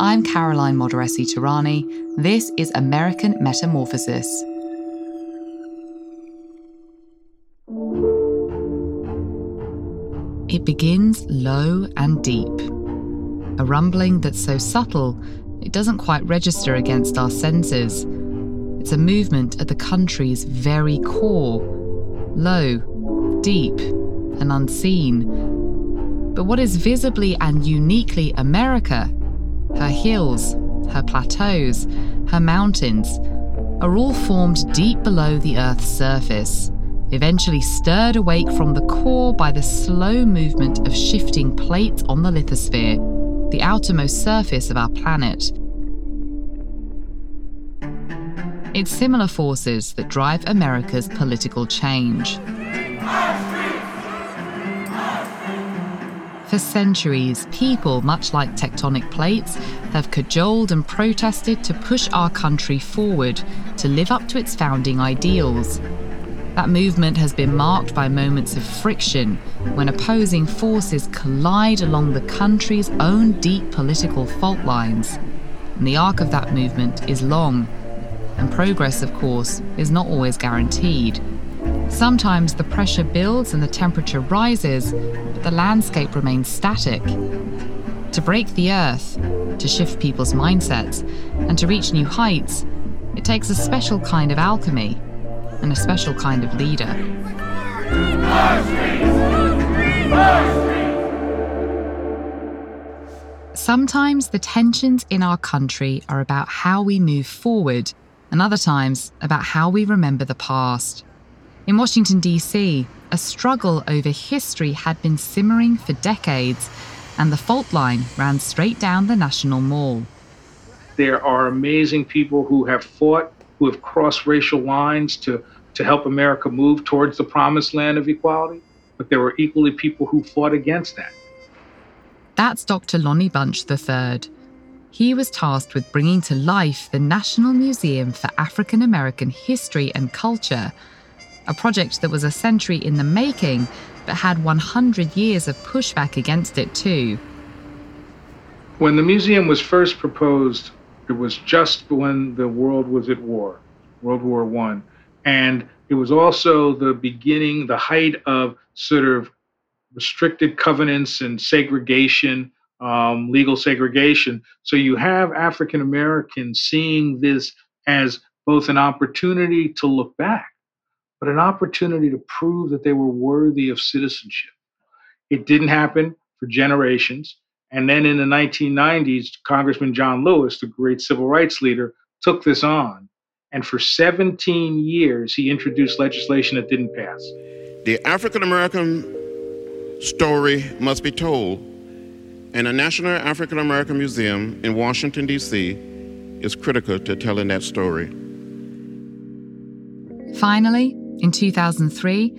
I'm Caroline Modarressy-Tehrani. This is American Metamorphosis. It begins low and deep. A rumbling that's so subtle it doesn't quite register against our senses. It's a movement at the country's very core low, deep, and unseen. But what is visibly and uniquely America, her hills, her plateaus, her mountains, are all formed deep below the Earth's surface, eventually stirred awake from the core by the slow movement of shifting plates on the lithosphere, the outermost surface of our planet. It's similar forces that drive America's political change. For centuries, people, much like tectonic plates, have cajoled and protested to push our country forward to live up to its founding ideals. That movement has been marked by moments of friction when opposing forces collide along the country's own deep political fault lines. And the arc of that movement is long, and progress, of course, is not always guaranteed. Sometimes the pressure builds and the temperature rises, but the landscape remains static. To break the earth, to shift people's mindsets, and to reach new heights, it takes a special kind of alchemy and a special kind of leader. Sometimes the tensions in our country are about how we move forward, and other times about how we remember the past. In Washington, D.C., a struggle over history had been simmering for decades, and the fault line ran straight down the National Mall. There are amazing people who have fought, who have crossed racial lines to, to help America move towards the promised land of equality, but there were equally people who fought against that. That's Dr. Lonnie Bunch III. He was tasked with bringing to life the National Museum for African American History and Culture, a project that was a century in the making but had 100 years of pushback against it too. When the museum was first proposed, it was just when the world was at war, World War One, and it was also the beginning, the height of sort of restricted covenants and segregation, um, legal segregation. So you have African Americans seeing this as both an opportunity to look back, but an opportunity to prove that they were worthy of citizenship. It didn't happen for generations. And then in the 1990s, Congressman John Lewis, the great civil rights leader, took this on. And for 17 years, he introduced legislation that didn't pass. The African American story must be told, and the National African American Museum in Washington, D.C. is critical to telling that story. Finally, in 2003,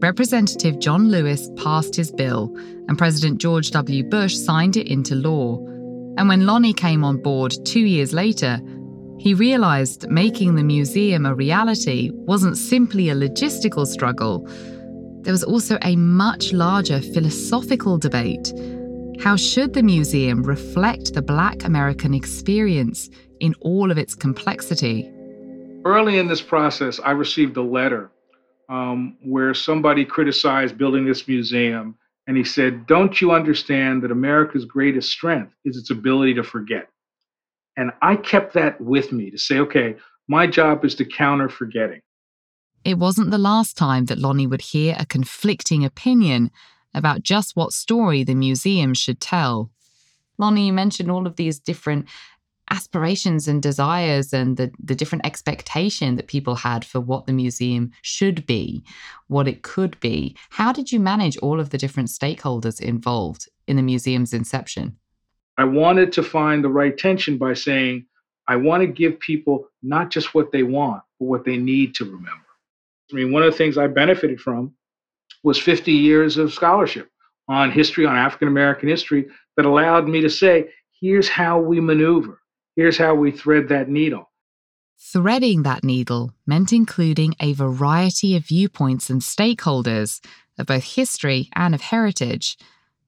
Representative John Lewis passed his bill, and President George W. Bush signed it into law. And when Lonnie came on board two years later, he realized making the museum a reality wasn't simply a logistical struggle. There was also a much larger philosophical debate. How should the museum reflect the Black American experience in all of its complexity? Early in this process, I received a letter um, where somebody criticized building this museum. And he said, Don't you understand that America's greatest strength is its ability to forget? And I kept that with me to say, okay, my job is to counter forgetting. It wasn't the last time that Lonnie would hear a conflicting opinion about just what story the museum should tell. Lonnie, you mentioned all of these different aspirations and desires and the, the different expectation that people had for what the museum should be, what it could be. How did you manage all of the different stakeholders involved in the museum's inception? I wanted to find the right tension by saying, I want to give people not just what they want, but what they need to remember. I mean, one of the things I benefited from was 50 years of scholarship on history, on African American history, that allowed me to say, here's how we maneuver, here's how we thread that needle. Threading that needle meant including a variety of viewpoints and stakeholders of both history and of heritage.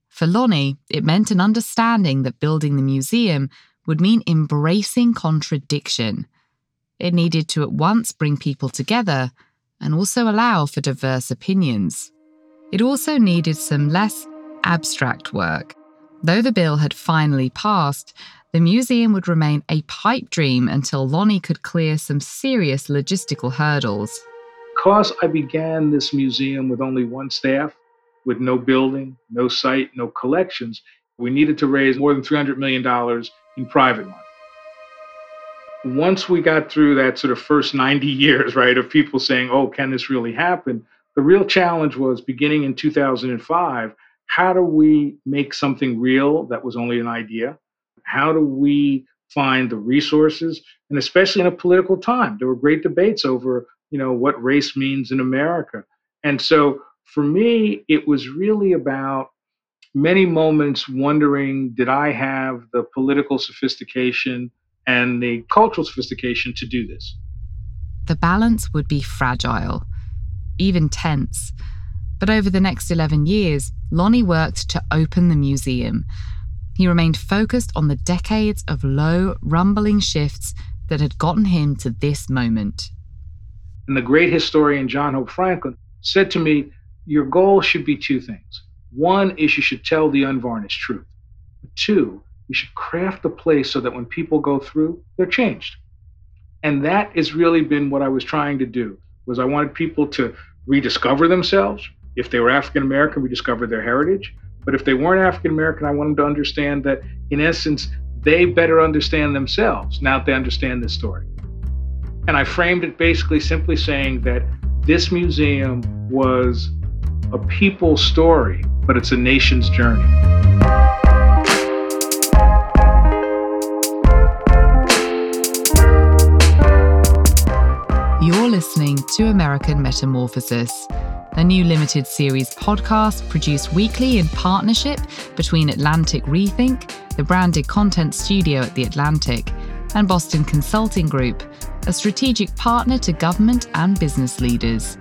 For Lonnie, it meant an understanding that building the museum would mean embracing contradiction. It needed to at once bring people together and also allow for diverse opinions. It also needed some less abstract work. Though the bill had finally passed, the museum would remain a pipe dream until Lonnie could clear some serious logistical hurdles. Because I began this museum with only one staff, with no building, no site, no collections, we needed to raise more than $300 million in private money. Once we got through that sort of first 90 years, right, of people saying, oh, can this really happen? The real challenge was beginning in 2005 how do we make something real that was only an idea? How do we find the resources? And especially in a political time, there were great debates over, you know, what race means in America. And so for me, it was really about many moments wondering did I have the political sophistication and the cultural sophistication to do this? The balance would be fragile even tense. But over the next 11 years, Lonnie worked to open the museum. He remained focused on the decades of low, rumbling shifts that had gotten him to this moment. And the great historian John Hope Franklin said to me, Your goal should be two things. One is you should tell the unvarnished truth. Two, you should craft a place so that when people go through, they're changed. And that has really been what I was trying to do was I wanted people to rediscover themselves. If they were African American, rediscover their heritage. But if they weren't African American, I wanted them to understand that, in essence, they better understand themselves now that they understand this story. And I framed it basically simply saying that this museum was a people's story, but it's a nation's journey. You're listening to American Metamorphosis, a new limited series podcast produced weekly in partnership between Atlantic Rethink, the branded content studio at The Atlantic, and Boston Consulting Group, a strategic partner to government and business leaders.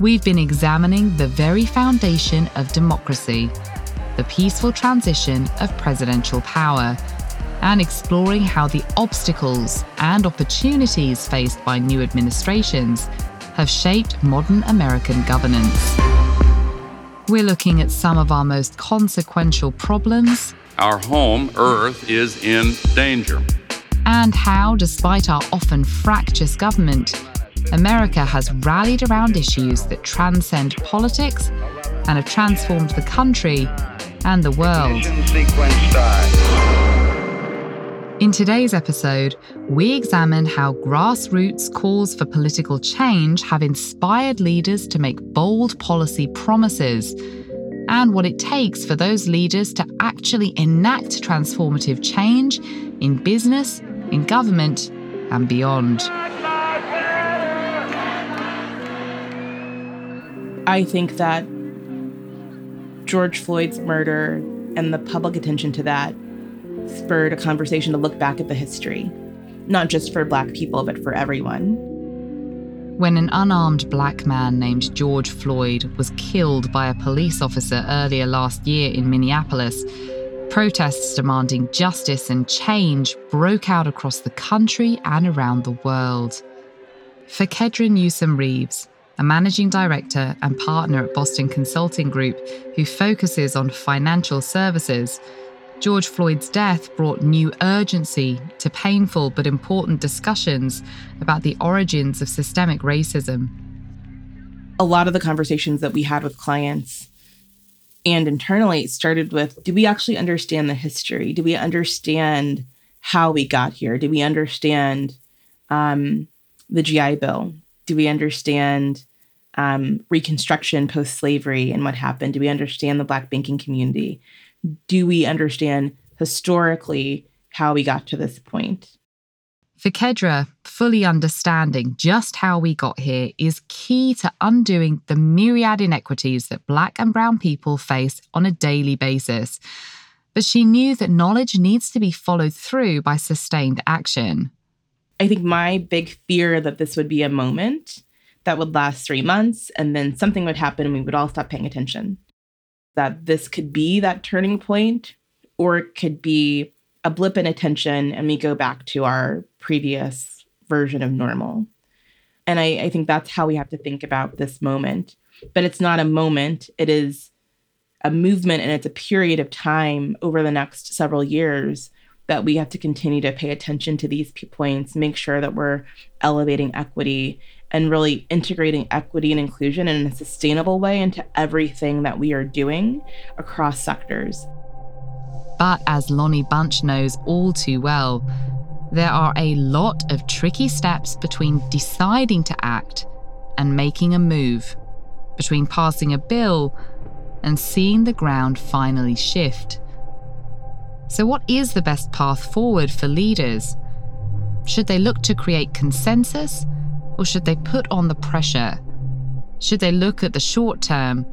We've been examining the very foundation of democracy, the peaceful transition of presidential power and exploring how the obstacles and opportunities faced by new administrations have shaped modern American governance. We're looking at some of our most consequential problems. Our home, Earth, is in danger. And how, despite our often fractious government, America has rallied around issues that transcend politics and have transformed the country and the world. In today's episode, we examine how grassroots calls for political change have inspired leaders to make bold policy promises, and what it takes for those leaders to actually enact transformative change in business, in government, and beyond. I think that George Floyd's murder and the public attention to that spurred a conversation to look back at the history, not just for Black people, but for everyone. When an unarmed black man named George Floyd was killed by a police officer earlier last year in Minneapolis, protests demanding justice and change broke out across the country and around the world. For Kedra Newsom Reeves, a managing director and partner at Boston Consulting Group who focuses on financial services, George Floyd's death brought new urgency to painful but important discussions about the origins of systemic racism. A lot of the conversations that we had with clients and internally started with do we actually understand the history? Do we understand how we got here? Do we understand um, the GI Bill? Do we understand um, Reconstruction post slavery and what happened? Do we understand the Black banking community? Do we understand historically how we got to this point? For Kedra, fully understanding just how we got here is key to undoing the myriad inequities that Black and Brown people face on a daily basis. But she knew that knowledge needs to be followed through by sustained action. I think my big fear that this would be a moment that would last three months and then something would happen and we would all stop paying attention. That this could be that turning point, or it could be a blip in attention and we go back to our previous version of normal. And I, I, think that's how we have to think about this moment. But it's not a moment, it is a movement and it's a period of time over the next several years that we have to continue to pay attention to these points, make sure that we're elevating equity and really integrating equity and inclusion in a sustainable way into everything that we are doing across sectors. But as Lonnie Bunch knows all too well, there are a lot of tricky steps between deciding to act and making a move, between passing a bill and seeing the ground finally shift. So, what is the best path forward for leaders? Should they look to create consensus or should they put on the pressure? Should they look at the short term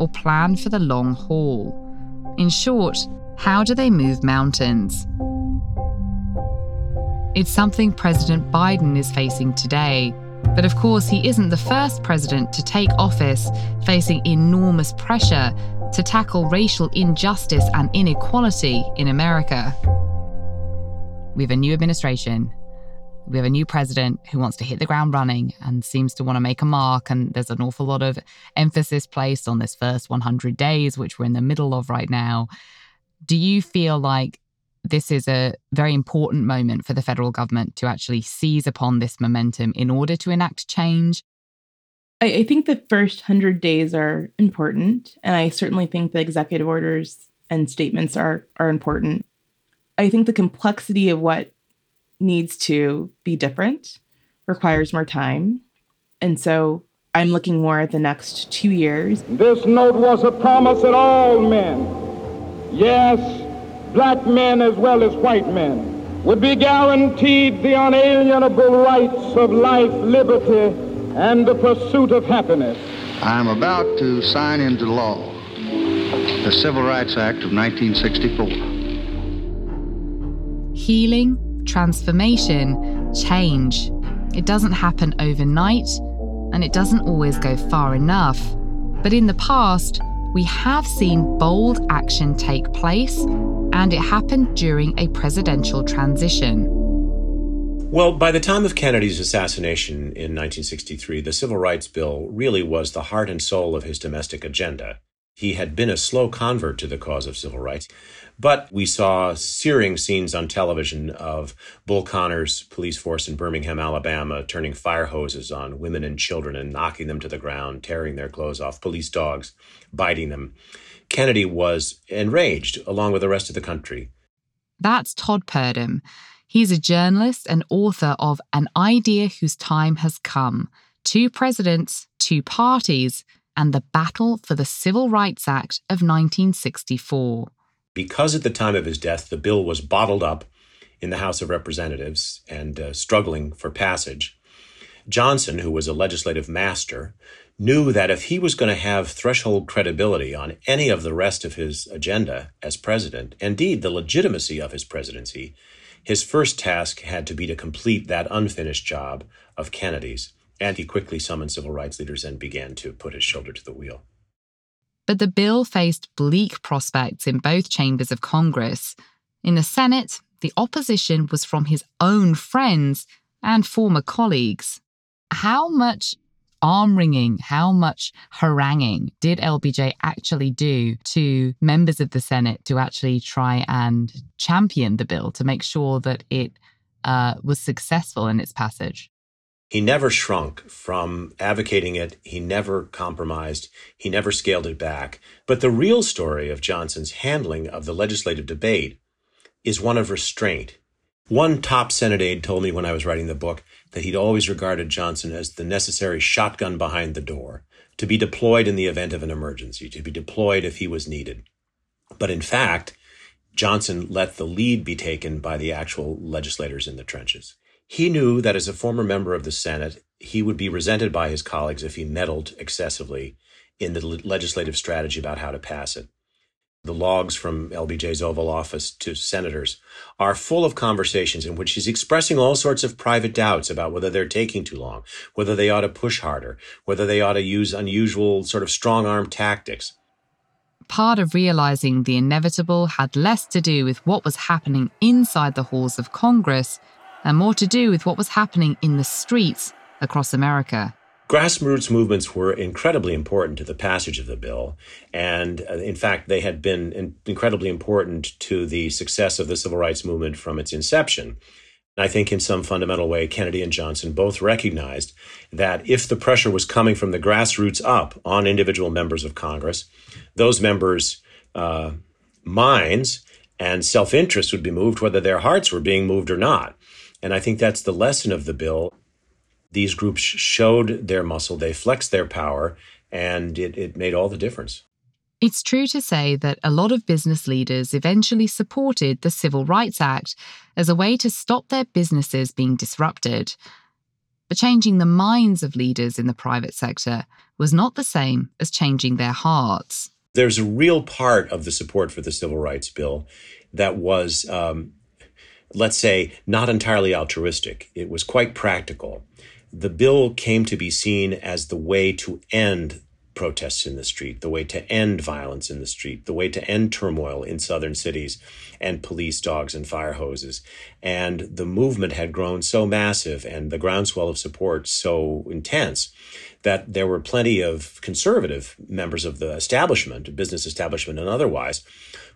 or plan for the long haul? In short, how do they move mountains? It's something President Biden is facing today. But of course, he isn't the first president to take office facing enormous pressure to tackle racial injustice and inequality in America. We have a new administration. We have a new president who wants to hit the ground running and seems to want to make a mark. And there's an awful lot of emphasis placed on this first 100 days, which we're in the middle of right now. Do you feel like this is a very important moment for the federal government to actually seize upon this momentum in order to enact change? I, I think the first 100 days are important. And I certainly think the executive orders and statements are, are important. I think the complexity of what needs to be different requires more time. And so I'm looking more at the next two years. This note was a promise that all men yes, black men as well as white men, would be guaranteed the unalienable rights of life, liberty, and the pursuit of happiness. I am about to sign into law the Civil Rights Act of 1964. Healing, transformation, change. It doesn't happen overnight, and it doesn't always go far enough. But in the past, we have seen bold action take place, and it happened during a presidential transition. Well, by the time of Kennedy's assassination in 1963, the Civil Rights Bill really was the heart and soul of his domestic agenda. He had been a slow convert to the cause of civil rights. But we saw searing scenes on television of Bull Connor's police force in Birmingham, Alabama, turning fire hoses on women and children and knocking them to the ground, tearing their clothes off, police dogs biting them. Kennedy was enraged, along with the rest of the country. That's Todd Purdum. He's a journalist and author of An Idea Whose Time Has Come Two Presidents, Two Parties, and the Battle for the Civil Rights Act of 1964 because at the time of his death, the bill was bottled up in the House of Representatives and uh, struggling for passage, Johnson, who was a legislative master, knew that if he was going to have threshold credibility on any of the rest of his agenda as president, indeed the legitimacy of his presidency, his first task had to be to complete that unfinished job of Kennedy's. And he quickly summoned civil rights leaders and began to put his shoulder to the wheel. But the bill faced bleak prospects in both chambers of Congress. In the Senate, the opposition was from his own friends and former colleagues. How much arm wringing, how much haranguing did LBJ actually do to members of the Senate to actually try and champion the bill to make sure that it uh, was successful in its passage? He never shrunk from advocating it. He never compromised. He never scaled it back. But the real story of Johnson's handling of the legislative debate is one of restraint. One top Senate aide told me when I was writing the book that he'd always regarded Johnson as the necessary shotgun behind the door, to be deployed in the event of an emergency, to be deployed if he was needed. But in fact, Johnson let the lead be taken by the actual legislators in the trenches. He knew that as a former member of the Senate, he would be resented by his colleagues if he meddled excessively in the legislative strategy about how to pass it. The logs from LBJ's Oval Office to senators are full of conversations in which he's expressing all sorts of private doubts about whether they're taking too long, whether they ought to push harder, whether they ought to use unusual sort of strong arm tactics part of realizing the inevitable had less to do with what was happening inside the halls of Congress and more to do with what was happening in the streets across America. Grassroots movements were incredibly important to the passage of the bill. And uh, in fact, they had been in- incredibly important to the success of the civil rights movement from its inception. I think in some fundamental way, Kennedy and Johnson both recognized that if the pressure was coming from the grassroots up on individual members of Congress, those members' uh, minds and self interest would be moved, whether their hearts were being moved or not. And I think that's the lesson of the bill. These groups showed their muscle, they flexed their power, and it, it made all the difference. It's true to say that a lot of business leaders eventually supported the Civil Rights Act as a way to stop their businesses being disrupted. But changing the minds of leaders in the private sector was not the same as changing their hearts. There's a real part of the support for the Civil Rights Bill that was, um, let's say, not entirely altruistic. It was quite practical. The bill came to be seen as the way to end protests in the street, the way to end violence in the street, the way to end turmoil in southern cities and police dogs and fire hoses. And the movement had grown so massive and the groundswell of support so intense that there were plenty of conservative members of the establishment, business establishment and otherwise,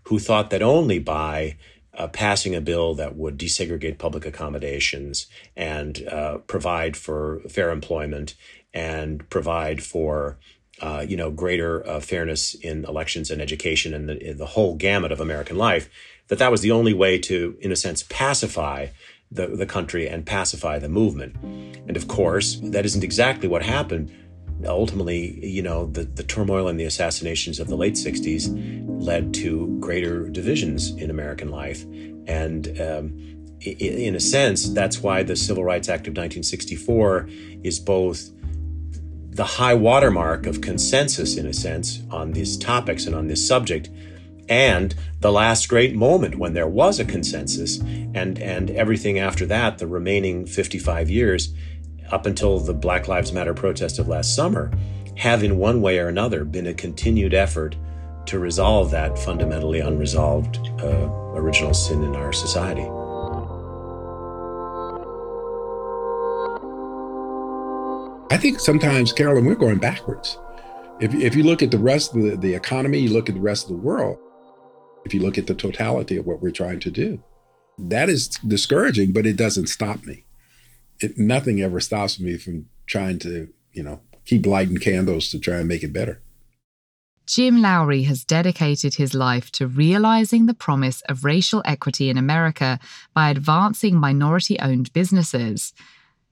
who thought that only by uh, passing a bill that would desegregate public accommodations and uh, provide for fair employment and provide for uh, you know, greater uh, fairness in elections and education and the, the whole gamut of American life, that that was the only way to, in a sense, pacify the, the country and pacify the movement. And of course, that isn't exactly what happened. Ultimately, you know, the, the turmoil and the assassinations of the late 60s led to greater divisions in American life. And um, in a sense, that's why the Civil Rights Act of 1964 is both the high watermark of consensus, in a sense, on these topics and on this subject, and the last great moment when there was a consensus, and, and everything after that, the remaining 55 years, up until the Black Lives Matter protest of last summer, have in one way or another been a continued effort to resolve that fundamentally unresolved uh, original sin in our society. I think sometimes, Carolyn, we're going backwards. If, if you look at the rest of the, the economy, you look at the rest of the world, if you look at the totality of what we're trying to do, that is discouraging, but it doesn't stop me. It, nothing ever stops me from trying to, you know, keep lighting candles to try and make it better. Jim Lowry has dedicated his life to realizing the promise of racial equity in America by advancing minority owned businesses.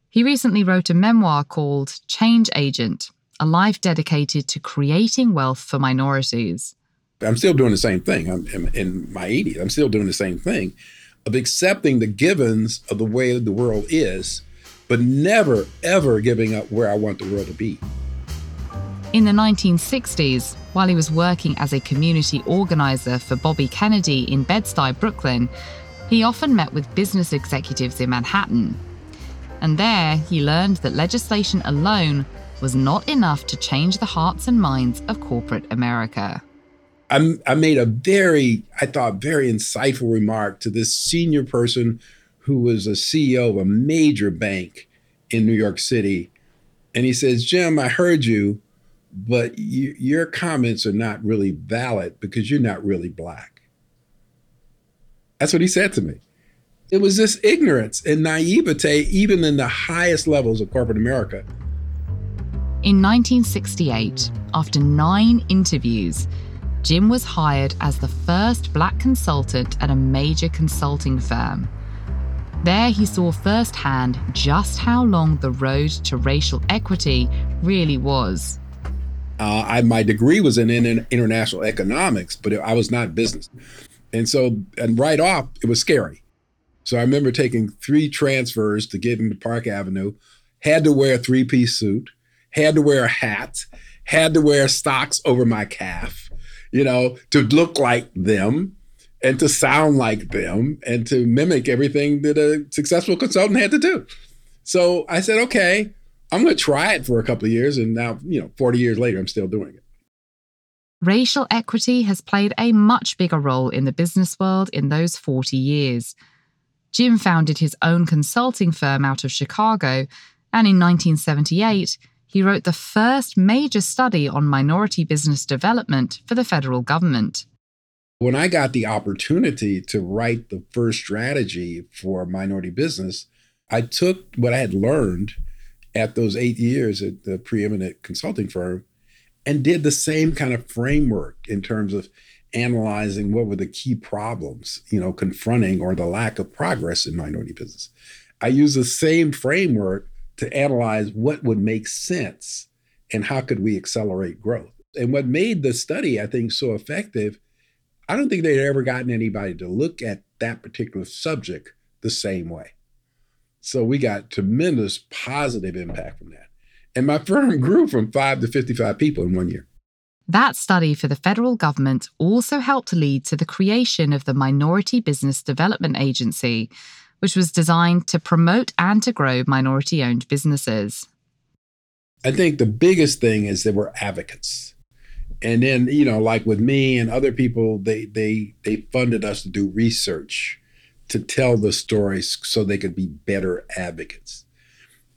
He recently wrote a memoir called Change Agent, a life dedicated to creating wealth for minorities. I'm still doing the same thing. I'm in my 80s. I'm still doing the same thing of accepting the givens of the way the world is, but never, ever giving up where I want the world to be. In the 1960s, while he was working as a community organizer for Bobby Kennedy in Bed-Stuy, Brooklyn, he often met with business executives in Manhattan and there he learned that legislation alone was not enough to change the hearts and minds of corporate America. I, I made a very, I thought, very insightful remark to this senior person who was a CEO of a major bank in New York City. And he says, Jim, I heard you, but you, your comments are not really valid because you're not really black. That's what he said to me. It was this ignorance and naivete, even in the highest levels of corporate America. In 1968, after nine interviews, Jim was hired as the first black consultant at a major consulting firm. There, he saw firsthand just how long the road to racial equity really was. Uh, I, my degree was in, in international economics, but I was not business. And so, and right off, it was scary. So I remember taking three transfers to get into Park Avenue, had to wear a three piece suit, had to wear a hat, had to wear stocks over my calf, you know, to look like them and to sound like them and to mimic everything that a successful consultant had to do. So I said, okay, I'm going to try it for a couple of years. And now, you know, 40 years later, I'm still doing it. Racial equity has played a much bigger role in the business world in those 40 years. Jim founded his own consulting firm out of Chicago, and in 1978, he wrote the first major study on minority business development for the federal government. When I got the opportunity to write the first strategy for minority business, I took what I had learned at those eight years at the preeminent consulting firm and did the same kind of framework in terms of analyzing what were the key problems, you know, confronting or the lack of progress in minority business. I used the same framework to analyze what would make sense and how could we accelerate growth. And what made the study, I think, so effective I don't think they'd ever gotten anybody to look at that particular subject the same way. So we got tremendous positive impact from that. And my firm grew from five to 55 people in one year. That study for the federal government also helped lead to the creation of the Minority Business Development Agency, which was designed to promote and to grow minority owned businesses. I think the biggest thing is there were advocates and then you know like with me and other people they they they funded us to do research to tell the stories so they could be better advocates.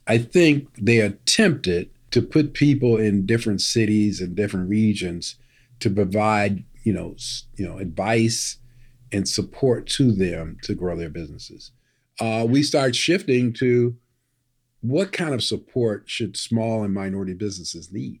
I think they attempted to put people in different cities and different regions to provide you know you know advice and support to them to grow their businesses. Uh, we start shifting to what kind of support should small and minority businesses need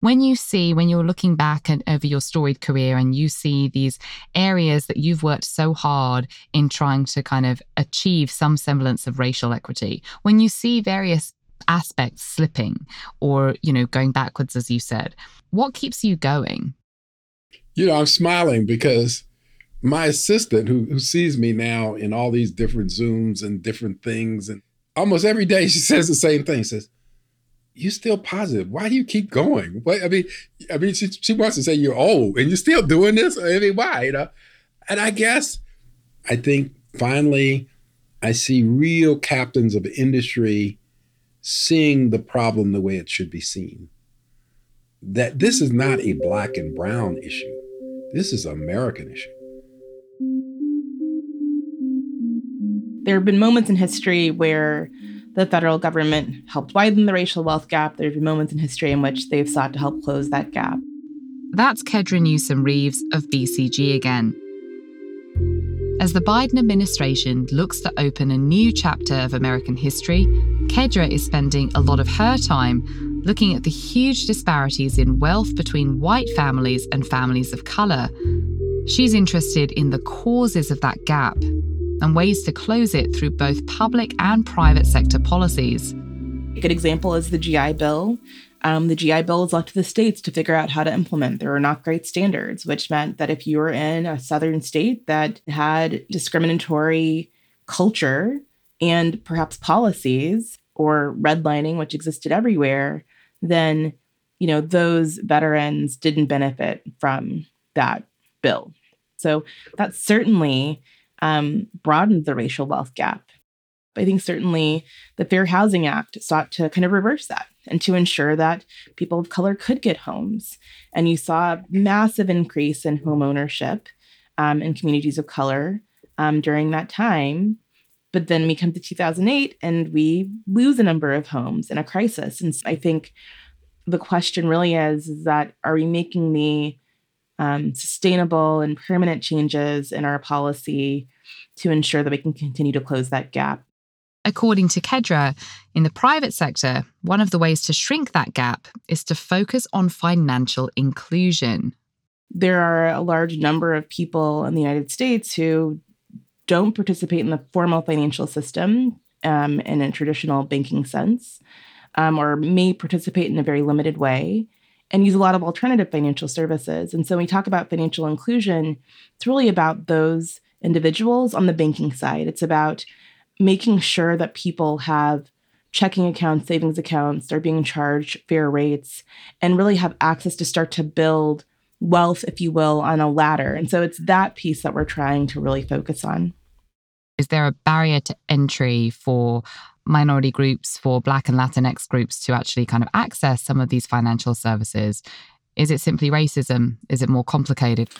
when you see, when you're looking back and over your storied career and you see these areas that you've worked so hard in trying to kind of achieve some semblance of racial equity, when you see various aspects slipping or, you know, going backwards, as you said, what keeps you going? You know, I'm smiling because my assistant who, who sees me now in all these different Zooms and different things, and almost every day she says the same thing. Says, you're still positive. Why do you keep going? What I mean, I mean, she, she wants to say you're old and you're still doing this. I mean, why? You know, and I guess I think finally I see real captains of industry seeing the problem the way it should be seen. That this is not a black and brown issue. This is an American issue. There have been moments in history where the federal government helped widen the racial wealth gap. There have been moments in history in which they've sought to help close that gap. That's Kedra Newsom Reeves of BCG again. As the Biden administration looks to open a new chapter of American history, Kedra is spending a lot of her time looking at the huge disparities in wealth between white families and families of color. She's interested in the causes of that gap and ways to close it through both public and private sector policies. A good example is the GI Bill. Um, the GI Bill is left to the states to figure out how to implement. There are not great standards, which meant that if you were in a southern state that had discriminatory culture and perhaps policies or redlining, which existed everywhere, then you know those veterans didn't benefit from that bill. So that certainly um, broadened the racial wealth gap. I think certainly the Fair Housing Act sought to kind of reverse that and to ensure that people of color could get homes. And you saw a massive increase in home ownership um, in communities of color um, during that time. But then we come to 2008 and we lose a number of homes in a crisis. And I think the question really is, is that are we making the um, sustainable and permanent changes in our policy to ensure that we can continue to close that gap. According to Kedra, in the private sector, one of the ways to shrink that gap is to focus on financial inclusion. There are a large number of people in the United States who don't participate in the formal financial system um, in a traditional banking sense, um, or may participate in a very limited way, and use a lot of alternative financial services. And so when we talk about financial inclusion, it's really about those individuals on the banking side. It's about making sure that people have checking accounts, savings accounts, they're being charged fair rates, and really have access to start to build wealth, if you will, on a ladder. And so it's that piece that we're trying to really focus on. Is there a barrier to entry for minority groups, for Black and Latinx groups to actually kind of access some of these financial services? Is it simply racism? Is it more complicated?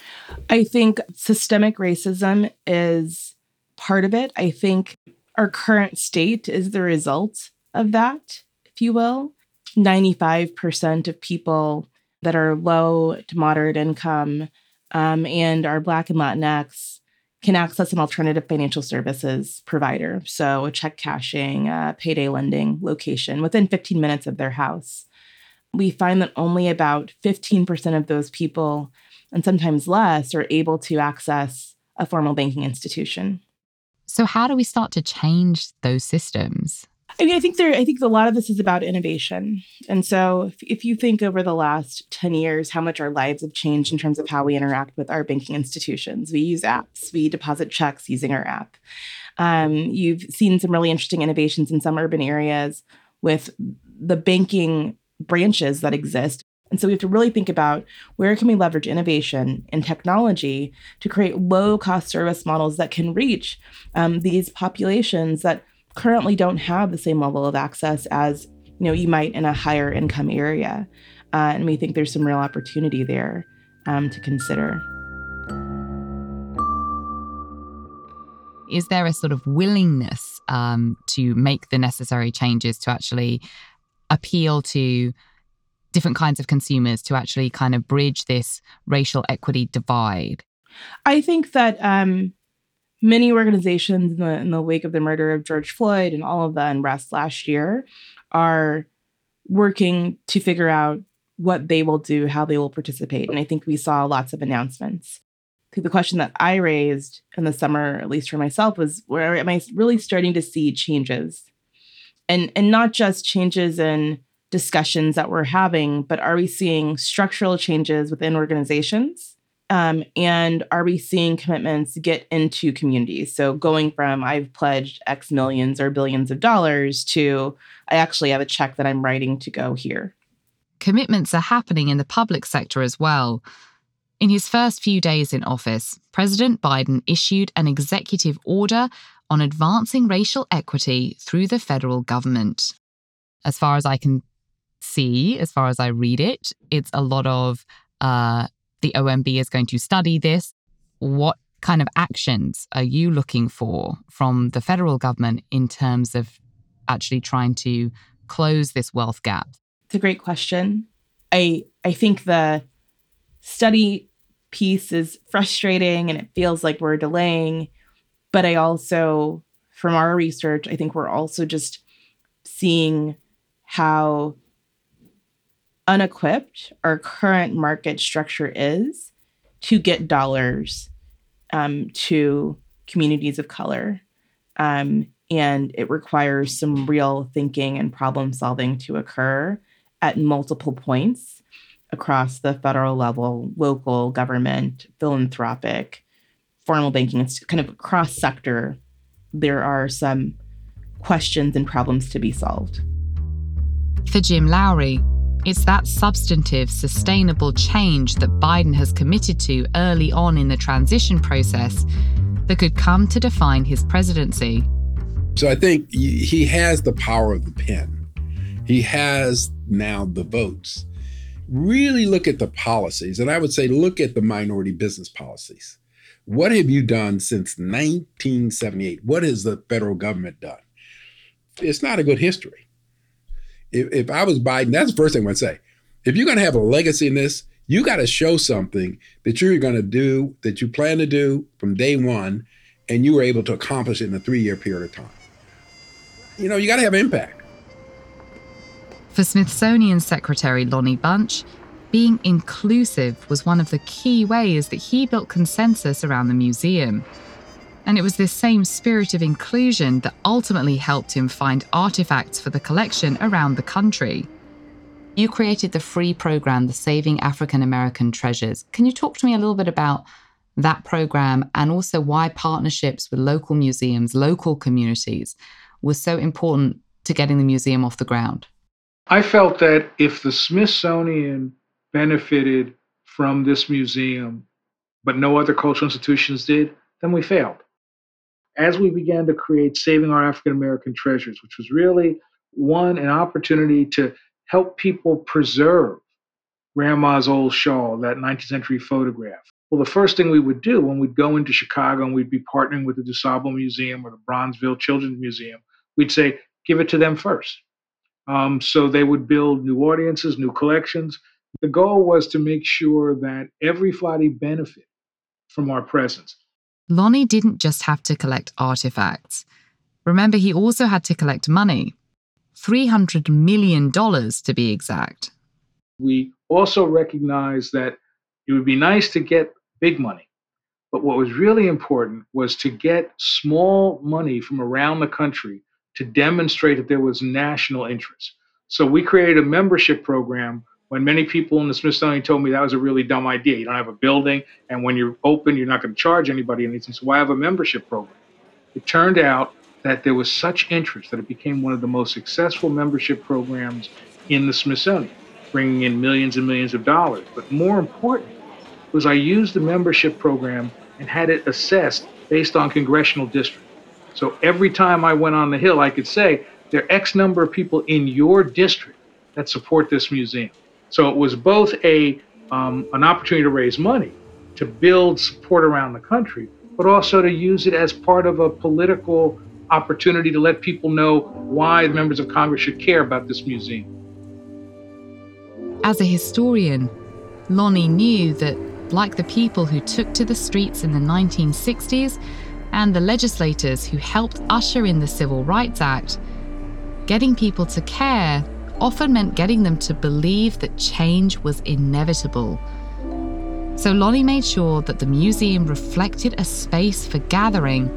I think systemic racism is part of it. I think our current state is the result of that, if you will. 95% of people that are low to moderate income um, and are Black and Latinx can access an alternative financial services provider. So, a check cashing, uh, payday lending location within 15 minutes of their house. We find that only about 15% of those people, and sometimes less, are able to access a formal banking institution. So, how do we start to change those systems? I mean, I think there. I think a lot of this is about innovation, and so if, if, you think over the last ten years, how much our lives have changed in terms of how we interact with our banking institutions. We use apps. We deposit checks using our app. Um, you've seen some really interesting innovations in some urban areas with the banking branches that exist. And so we have to really think about where can we leverage innovation and technology to create low cost service models that can reach um, these populations that currently don't have the same level of access as you know you might in a higher income area uh, and we think there's some real opportunity there um, to consider is there a sort of willingness um, to make the necessary changes to actually appeal to different kinds of consumers to actually kind of bridge this racial equity divide i think that um, many organizations in the, in the wake of the murder of George Floyd and all of the unrest last year are working to figure out what they will do, how they will participate. And I think we saw lots of announcements. I think the question that I raised in the summer, at least for myself, was where am I really starting to see changes? And and not just changes in discussions that we're having, but are we seeing structural changes within organizations? Um, and are we seeing commitments get into communities? So going from I've pledged X millions or billions of dollars to I actually have a check that I'm writing to go here. Commitments are happening in the public sector as well. In his first few days in office, President Biden issued an executive order on advancing racial equity through the federal government. As far as I can see, as far as I read it, it's a lot of uh, the OMB is going to study this. What kind of actions are you looking for from the federal government in terms of actually trying to close this wealth gap? It's a great question. I I think the study piece is frustrating and it feels like we're delaying, but I also from our research, I think we're also just seeing how unequipped our current market structure is to get dollars um, to communities of color. Um, and it requires some real thinking and problem solving to occur at multiple points across the federal level, local government, philanthropic, formal banking. It's kind of cross sector. There are some questions and problems to be solved. For Jim Lowry, it's that substantive, sustainable change that Biden has committed to early on in the transition process that could come to define his presidency. So I think he has the power of the pen. He has now the votes. Really look at the policies, and I would say look at the minority business policies. What have you done since 1978? What has the federal government done? It's not a good history if, if I was Biden, that's the first thing I would say. If you're going to have a legacy in this, you got to show something that you're going to do, that you plan to do from day one, and you were able to accomplish it in a three year period of time. You know, you got to have impact. For Smithsonian Secretary Lonnie Bunch, being inclusive was one of the key ways that he built consensus around the museum. And it was this same spirit of inclusion that ultimately helped him find artifacts for the collection around the country. You created the free program, the Saving African American Treasures. Can you talk to me a little bit about that program and also why partnerships with local museums, local communities was so important to getting the museum off the ground? I felt that if the Smithsonian benefited from this museum, but no other cultural institutions did, then we failed. As we began to create Saving Our African American Treasures, which was really one, an opportunity to help people preserve grandma's old shawl, that 19th century photograph. Well, the first thing we would do when we'd go into Chicago and we'd be partnering with the DuSable Museum or the Bronzeville Children's Museum, we'd say, give it to them first. Um, so they would build new audiences, new collections. The goal was to make sure that every everybody benefit from our presence. Lonnie didn't just have to collect artifacts. Remember, he also had to collect money $300 million to be exact. We also recognized that it would be nice to get big money. But what was really important was to get small money from around the country to demonstrate that there was national interest. So we created a membership program when many people in the Smithsonian told me that was a really dumb idea. You don't have a building, and when you're open, you're not going to charge anybody anything. So why have a membership program? It turned out that there was such interest that it became one of the most successful membership programs in the Smithsonian, bringing in millions and millions of dollars. But more important was I used the membership program and had it assessed based on congressional district. So every time I went on the Hill, I could say there are X number of people in your district that support this museum. So it was both a um, an opportunity to raise money, to build support around the country, but also to use it as part of a political opportunity to let people know why the members of Congress should care about this museum. As a historian, Lonnie knew that, like the people who took to the streets in the 1960s and the legislators who helped usher in the Civil Rights Act, getting people to care often meant getting them to believe that change was inevitable. So Lonnie made sure that the museum reflected a space for gathering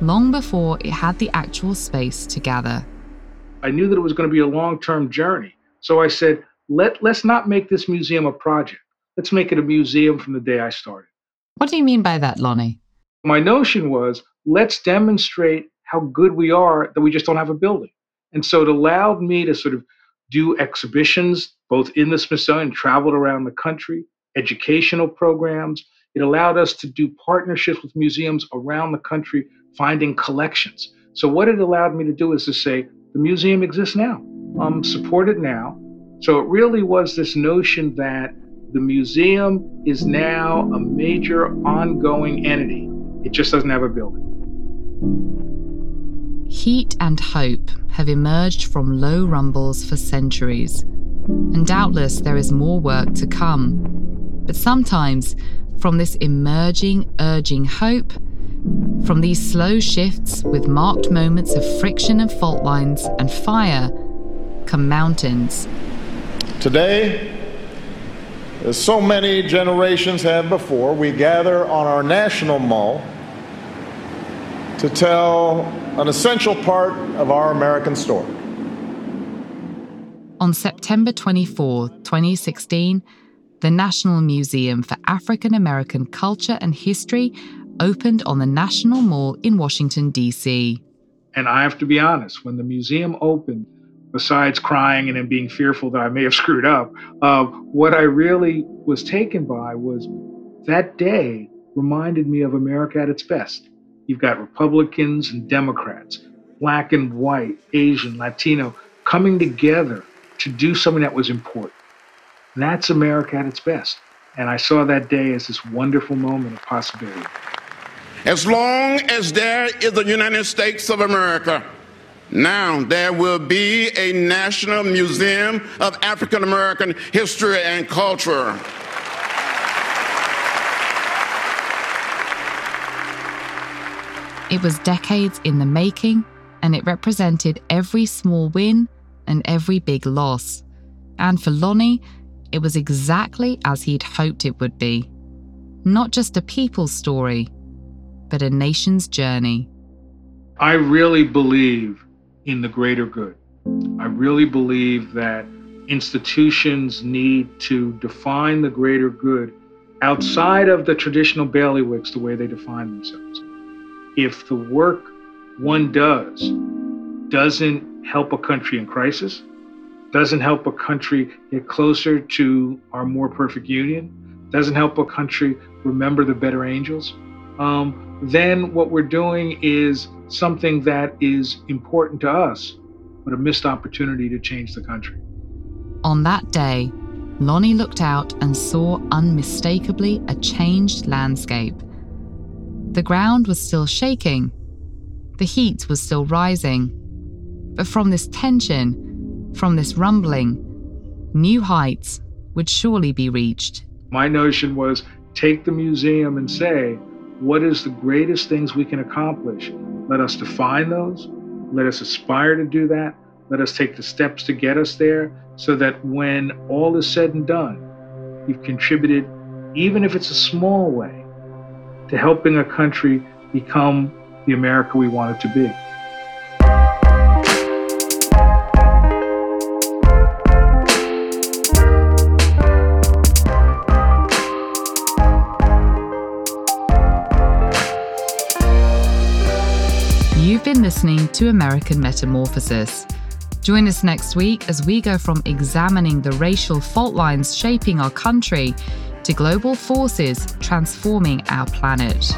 long before it had the actual space to gather. I knew that it was going to be a long term journey. So I said, Let, let's not make this museum a project. Let's make it a museum from the day I started. What do you mean by that, Lonnie? My notion was let's demonstrate how good we are that we just don't have a building. And so it allowed me to sort of do exhibitions both in the Smithsonian, traveled around the country, educational programs. It allowed us to do partnerships with museums around the country, finding collections. So what it allowed me to do is to say, the museum exists now, um, support it now. So it really was this notion that the museum is now a major ongoing entity. It just doesn't have a building. Heat and hope have emerged from low rumbles for centuries, and doubtless there is more work to come. But sometimes, from this emerging, urging hope, from these slow shifts with marked moments of friction and fault lines and fire, come mountains. Today, as so many generations have before, we gather on our national mall to tell an essential part of our American story. On September 24, 2016, the National Museum for African American Culture and History opened on the National Mall in Washington, D.C. And I have to be honest, when the museum opened, besides crying and then being fearful that I may have screwed up, uh, what I really was taken by was that day reminded me of America at its best. You've got Republicans and Democrats, black and white, Asian, Latino, coming together to do something that was important. And that's America at its best. And I saw that day as this wonderful moment of possibility. As long as there is the United States of America, now there will be a National Museum of African American History and Culture. It was decades in the making, and it represented every small win and every big loss. And for Lonnie, it was exactly as he'd hoped it would be. Not just a people's story, but a nation's journey. I really believe in the greater good. I really believe that institutions need to define the greater good outside of the traditional bailiwicks the way they define themselves. If the work one does doesn't help a country in crisis, doesn't help a country get closer to our more perfect union, doesn't help a country remember the better angels, um, then what we're doing is something that is important to us, but a missed opportunity to change the country. On that day, Lonnie looked out and saw unmistakably a changed landscape. The ground was still shaking, the heat was still rising. But from this tension, from this rumbling, new heights would surely be reached. My notion was take the museum and say, what is the greatest things we can accomplish? Let us define those. Let us aspire to do that. Let us take the steps to get us there so that when all is said and done, you've contributed, even if it's a small way, to helping a country become the America we want it to be. You've been listening to American Metamorphosis. Join us next week as we go from examining the racial fault lines shaping our country to global forces transforming our planet.